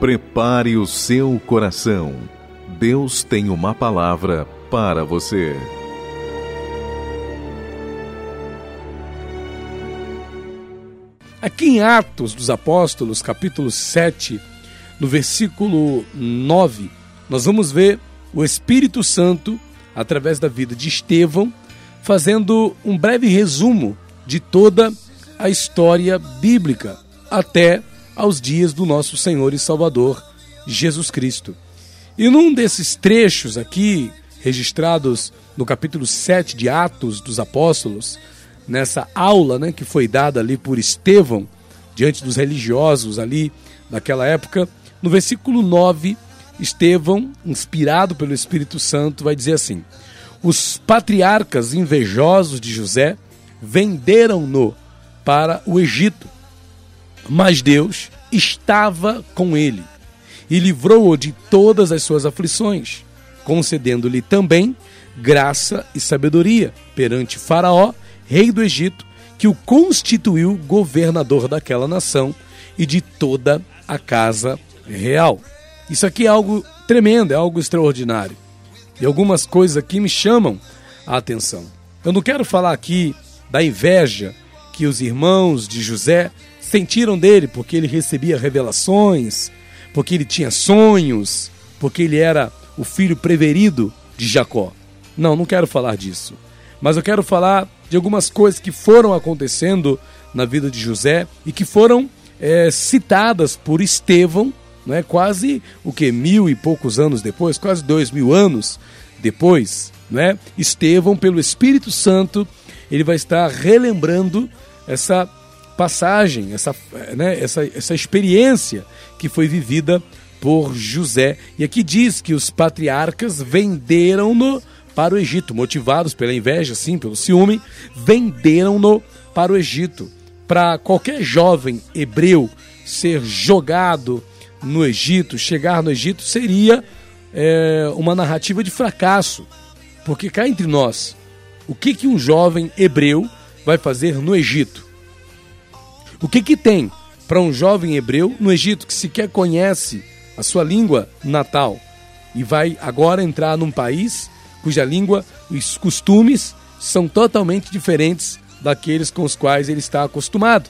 Prepare o seu coração. Deus tem uma palavra para você. Aqui em Atos dos Apóstolos, capítulo 7, no versículo 9, nós vamos ver o Espírito Santo, através da vida de Estevão, fazendo um breve resumo de toda a história bíblica até aos dias do nosso Senhor e Salvador Jesus Cristo. E num desses trechos aqui, registrados no capítulo 7 de Atos dos Apóstolos, nessa aula né, que foi dada ali por Estevão, diante dos religiosos ali daquela época, no versículo 9, Estevão, inspirado pelo Espírito Santo, vai dizer assim: Os patriarcas invejosos de José venderam-no para o Egito, mas Deus estava com ele e livrou-o de todas as suas aflições, concedendo-lhe também graça e sabedoria perante Faraó rei do Egito, que o constituiu governador daquela nação e de toda a casa real. Isso aqui é algo tremendo, é algo extraordinário. E algumas coisas aqui me chamam a atenção. Eu não quero falar aqui da inveja que os irmãos de José sentiram dele porque ele recebia revelações, porque ele tinha sonhos, porque ele era o filho preferido de Jacó. Não, não quero falar disso. Mas eu quero falar de algumas coisas que foram acontecendo na vida de José e que foram é, citadas por Estevão, é quase o que mil e poucos anos depois, quase dois mil anos depois, né? Estevão, pelo Espírito Santo, ele vai estar relembrando essa passagem, essa, né, essa, essa experiência que foi vivida por José. E aqui diz que os patriarcas venderam-no para o Egito, motivados pela inveja, sim, pelo ciúme, venderam-no para o Egito. Para qualquer jovem hebreu ser jogado no Egito, chegar no Egito, seria é, uma narrativa de fracasso. Porque cá entre nós, o que, que um jovem hebreu vai fazer no Egito? O que, que tem para um jovem hebreu no Egito que sequer conhece a sua língua natal e vai agora entrar num país cuja língua e os costumes são totalmente diferentes daqueles com os quais ele está acostumado.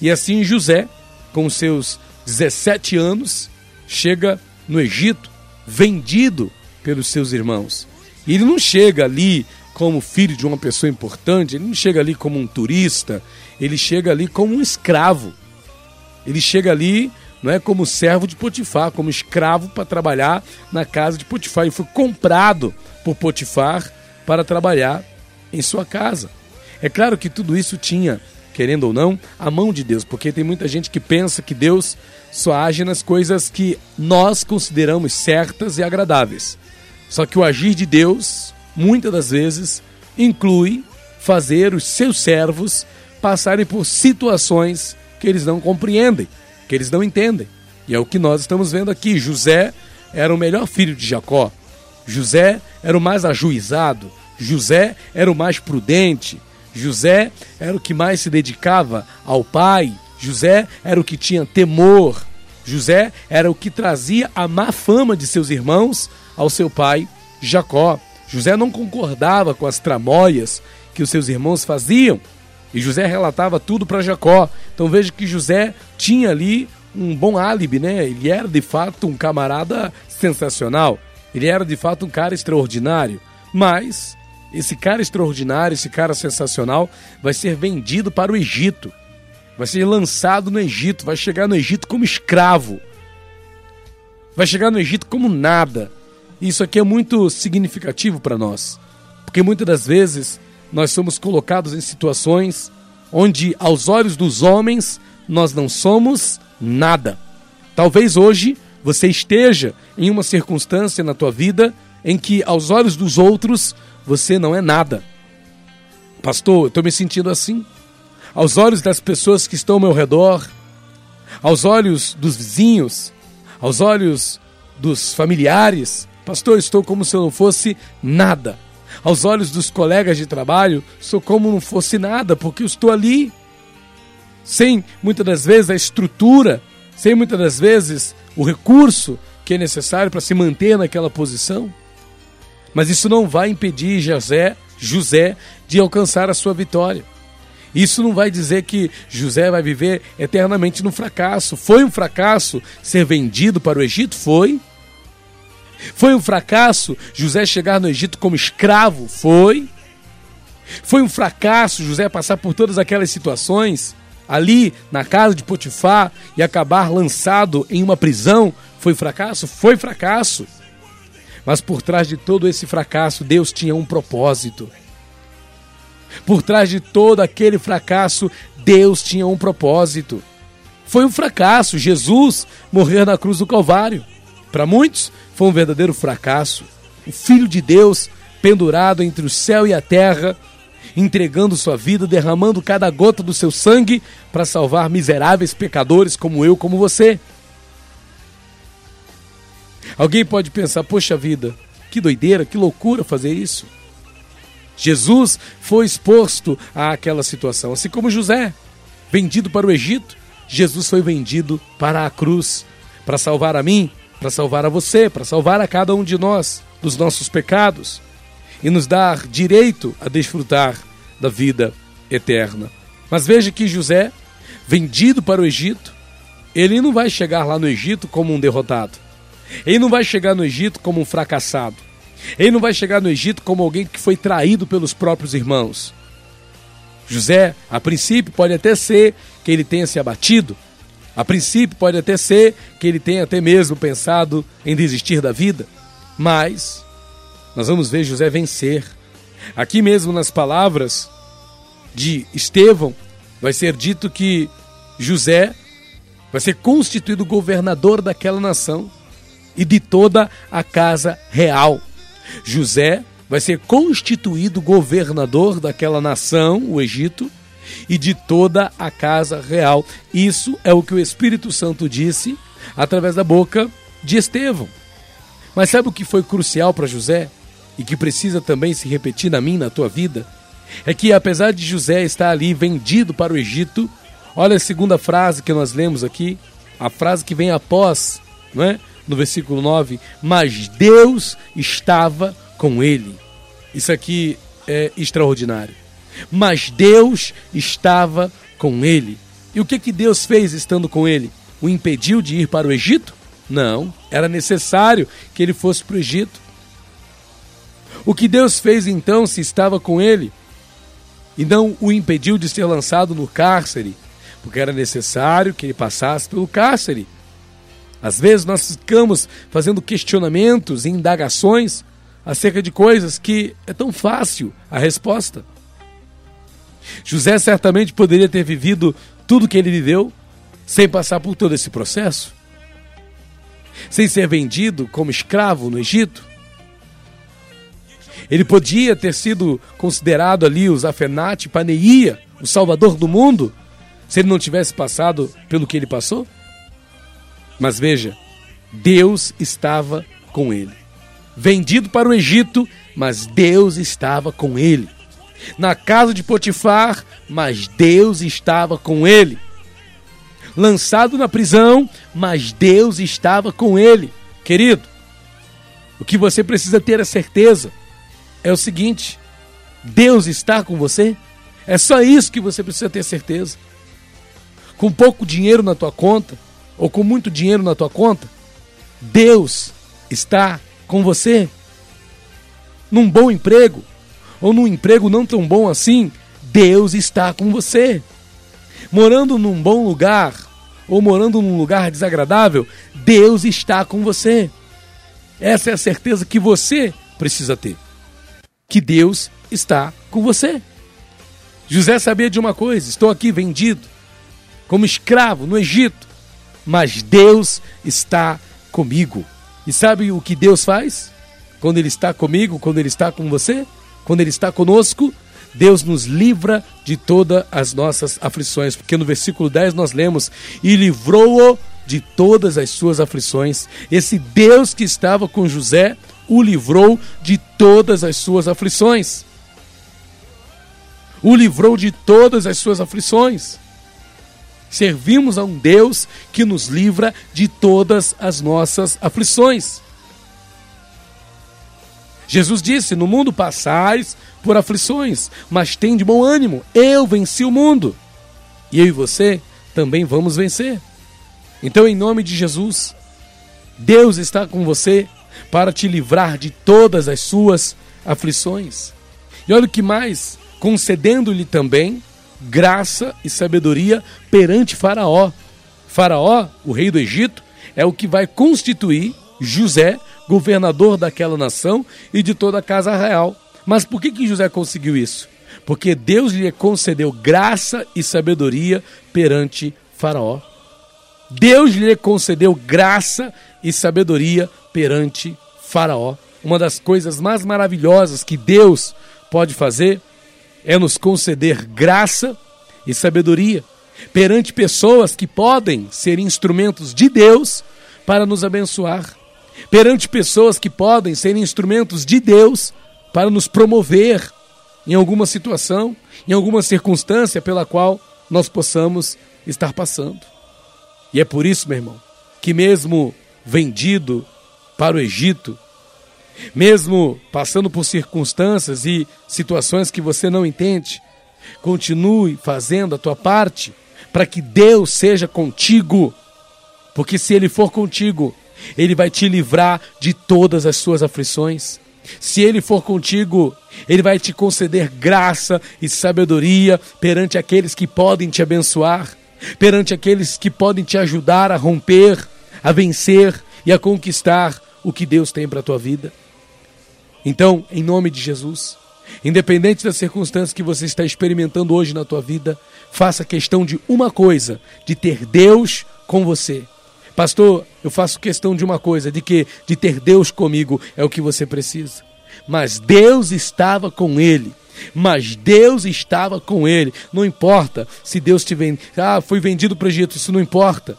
E assim José, com seus 17 anos, chega no Egito, vendido pelos seus irmãos. Ele não chega ali como filho de uma pessoa importante, ele não chega ali como um turista, ele chega ali como um escravo. Ele chega ali não é como servo de Potifar, como escravo para trabalhar na casa de Potifar. Ele foi comprado por Potifar para trabalhar em sua casa. É claro que tudo isso tinha, querendo ou não, a mão de Deus, porque tem muita gente que pensa que Deus só age nas coisas que nós consideramos certas e agradáveis. Só que o agir de Deus, muitas das vezes, inclui fazer os seus servos passarem por situações que eles não compreendem, que eles não entendem. E é o que nós estamos vendo aqui. José era o melhor filho de Jacó. José era o mais ajuizado, José era o mais prudente, José era o que mais se dedicava ao pai, José era o que tinha temor, José era o que trazia a má fama de seus irmãos ao seu pai Jacó. José não concordava com as tramóias que os seus irmãos faziam e José relatava tudo para Jacó. Então veja que José tinha ali um bom álibi, né? Ele era de fato um camarada sensacional. Ele era de fato um cara extraordinário, mas esse cara extraordinário, esse cara sensacional, vai ser vendido para o Egito. Vai ser lançado no Egito, vai chegar no Egito como escravo. Vai chegar no Egito como nada. Isso aqui é muito significativo para nós, porque muitas das vezes nós somos colocados em situações onde, aos olhos dos homens, nós não somos nada. Talvez hoje você esteja em uma circunstância na tua vida em que, aos olhos dos outros, você não é nada. Pastor, eu estou me sentindo assim. Aos olhos das pessoas que estão ao meu redor, aos olhos dos vizinhos, aos olhos dos familiares, pastor, estou como se eu não fosse nada. Aos olhos dos colegas de trabalho, sou como não fosse nada, porque eu estou ali sem muitas das vezes a estrutura sem muitas das vezes o recurso que é necessário para se manter naquela posição. Mas isso não vai impedir José, José de alcançar a sua vitória. Isso não vai dizer que José vai viver eternamente no fracasso. Foi um fracasso ser vendido para o Egito? Foi. Foi um fracasso José chegar no Egito como escravo? Foi. Foi um fracasso José passar por todas aquelas situações ali na casa de Potifar e acabar lançado em uma prisão? Foi fracasso? Foi fracasso. Mas por trás de todo esse fracasso, Deus tinha um propósito. Por trás de todo aquele fracasso, Deus tinha um propósito. Foi um fracasso Jesus morrer na cruz do Calvário. Para muitos, foi um verdadeiro fracasso. O Filho de Deus pendurado entre o céu e a terra, entregando sua vida, derramando cada gota do seu sangue para salvar miseráveis pecadores como eu, como você. Alguém pode pensar, poxa vida, que doideira, que loucura fazer isso. Jesus foi exposto àquela situação, assim como José, vendido para o Egito, Jesus foi vendido para a cruz, para salvar a mim, para salvar a você, para salvar a cada um de nós dos nossos pecados e nos dar direito a desfrutar da vida eterna. Mas veja que José, vendido para o Egito, ele não vai chegar lá no Egito como um derrotado. Ele não vai chegar no Egito como um fracassado. Ele não vai chegar no Egito como alguém que foi traído pelos próprios irmãos. José, a princípio, pode até ser que ele tenha se abatido. A princípio, pode até ser que ele tenha até mesmo pensado em desistir da vida. Mas nós vamos ver José vencer. Aqui mesmo nas palavras de Estevão, vai ser dito que José vai ser constituído governador daquela nação e de toda a casa real. José vai ser constituído governador daquela nação, o Egito, e de toda a casa real. Isso é o que o Espírito Santo disse através da boca de Estevão. Mas sabe o que foi crucial para José e que precisa também se repetir na minha, na tua vida? É que apesar de José estar ali vendido para o Egito, olha a segunda frase que nós lemos aqui, a frase que vem após, não é? no versículo 9, mas Deus estava com ele. Isso aqui é extraordinário. Mas Deus estava com ele. E o que, que Deus fez estando com ele? O impediu de ir para o Egito? Não, era necessário que ele fosse para o Egito. O que Deus fez então se estava com ele e não o impediu de ser lançado no cárcere? Porque era necessário que ele passasse pelo cárcere. Às vezes nós ficamos fazendo questionamentos e indagações acerca de coisas que é tão fácil a resposta. José certamente poderia ter vivido tudo que ele viveu sem passar por todo esse processo, sem ser vendido como escravo no Egito. Ele podia ter sido considerado ali o Zafenate Paneia, o salvador do mundo, se ele não tivesse passado pelo que ele passou. Mas veja, Deus estava com ele. Vendido para o Egito, mas Deus estava com ele. Na casa de Potifar, mas Deus estava com ele. Lançado na prisão, mas Deus estava com ele. Querido, o que você precisa ter a certeza é o seguinte: Deus está com você. É só isso que você precisa ter certeza. Com pouco dinheiro na tua conta, ou com muito dinheiro na tua conta, Deus está com você. Num bom emprego, ou num emprego não tão bom assim, Deus está com você. Morando num bom lugar, ou morando num lugar desagradável, Deus está com você. Essa é a certeza que você precisa ter. Que Deus está com você. José sabia de uma coisa: estou aqui vendido como escravo no Egito mas Deus está comigo. E sabe o que Deus faz? Quando Ele está comigo, quando Ele está com você, quando Ele está conosco, Deus nos livra de todas as nossas aflições. Porque no versículo 10 nós lemos: E livrou-o de todas as suas aflições. Esse Deus que estava com José o livrou de todas as suas aflições. O livrou de todas as suas aflições. servimos a um Deus que nos livra de todas as nossas aflições. Jesus disse: No mundo passais por aflições, mas tem de bom ânimo, eu venci o mundo. E eu e você também vamos vencer. Então, em nome de Jesus, Deus está com você para te livrar de todas as suas aflições. E olha o que mais, concedendo-lhe também graça e sabedoria perante Faraó. Faraó, o rei do Egito, é o que vai constituir José governador daquela nação e de toda a casa real. Mas por que, que José conseguiu isso? Porque Deus lhe concedeu graça e sabedoria perante Faraó. Deus lhe concedeu graça e sabedoria perante Faraó. Uma das coisas mais maravilhosas que Deus pode fazer é nos conceder graça e sabedoria perante pessoas que podem ser instrumentos de Deus para nos abençoar perante pessoas que podem ser instrumentos de Deus para nos promover em alguma situação, em alguma circunstância pela qual nós possamos estar passando. E é por isso, meu irmão, que mesmo vendido para o Egito, mesmo passando por circunstâncias e situações que você não entende, continue fazendo a tua parte para que Deus seja contigo. Porque se Ele for contigo, ele vai te livrar de todas as suas aflições. Se Ele for contigo, Ele vai te conceder graça e sabedoria perante aqueles que podem te abençoar, perante aqueles que podem te ajudar a romper, a vencer e a conquistar o que Deus tem para a tua vida. Então, em nome de Jesus, independente das circunstâncias que você está experimentando hoje na tua vida, faça questão de uma coisa: de ter Deus com você Pastor, eu faço questão de uma coisa, de que de ter Deus comigo é o que você precisa. Mas Deus estava com ele. Mas Deus estava com ele. Não importa se Deus te vende. Ah, fui vendido para o Egito, isso não importa.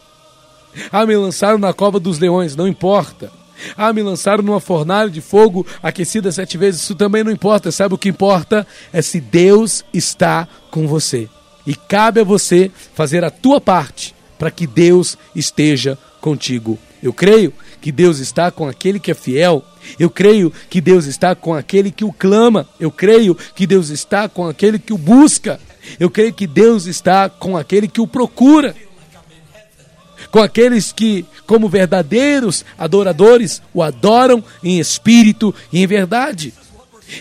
Ah, me lançaram na cova dos leões, não importa. Ah, me lançaram numa fornalha de fogo aquecida sete vezes, isso também não importa. Sabe o que importa? É se Deus está com você. E cabe a você fazer a tua parte para que Deus esteja contigo. Eu creio que Deus está com aquele que é fiel. Eu creio que Deus está com aquele que o clama. Eu creio que Deus está com aquele que o busca. Eu creio que Deus está com aquele que o procura. Com aqueles que, como verdadeiros adoradores, o adoram em espírito e em verdade.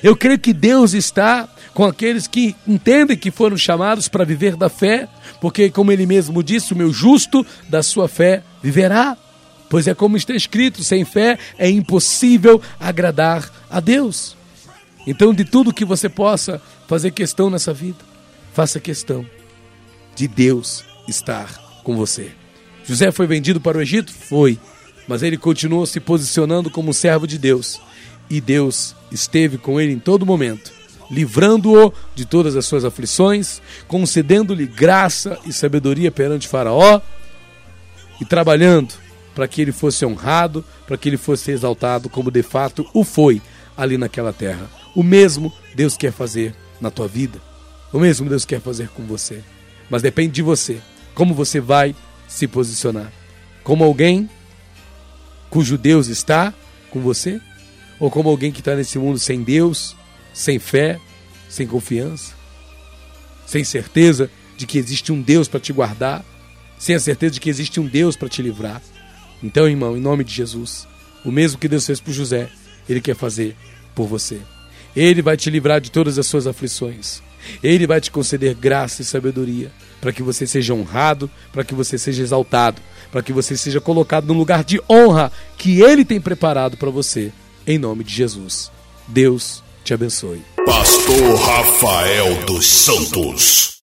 Eu creio que Deus está com aqueles que entendem que foram chamados para viver da fé, porque, como ele mesmo disse, o meu justo da sua fé viverá. Pois é como está escrito: sem fé é impossível agradar a Deus. Então, de tudo que você possa fazer questão nessa vida, faça questão de Deus estar com você. José foi vendido para o Egito? Foi. Mas ele continuou se posicionando como um servo de Deus. E Deus esteve com ele em todo momento livrando-o de todas as suas aflições, concedendo-lhe graça e sabedoria perante Faraó e trabalhando para que ele fosse honrado, para que ele fosse exaltado, como de fato o foi ali naquela terra. O mesmo Deus quer fazer na tua vida, o mesmo Deus quer fazer com você, mas depende de você, como você vai se posicionar. Como alguém cujo Deus está com você, ou como alguém que está nesse mundo sem Deus, sem fé, sem confiança, sem certeza de que existe um Deus para te guardar, sem a certeza de que existe um Deus para te livrar. Então, irmão, em nome de Jesus, o mesmo que Deus fez por José, Ele quer fazer por você. Ele vai te livrar de todas as suas aflições. Ele vai te conceder graça e sabedoria para que você seja honrado, para que você seja exaltado, para que você seja colocado no lugar de honra que Ele tem preparado para você. Em nome de Jesus. Deus te abençoe. Pastor Rafael dos Santos.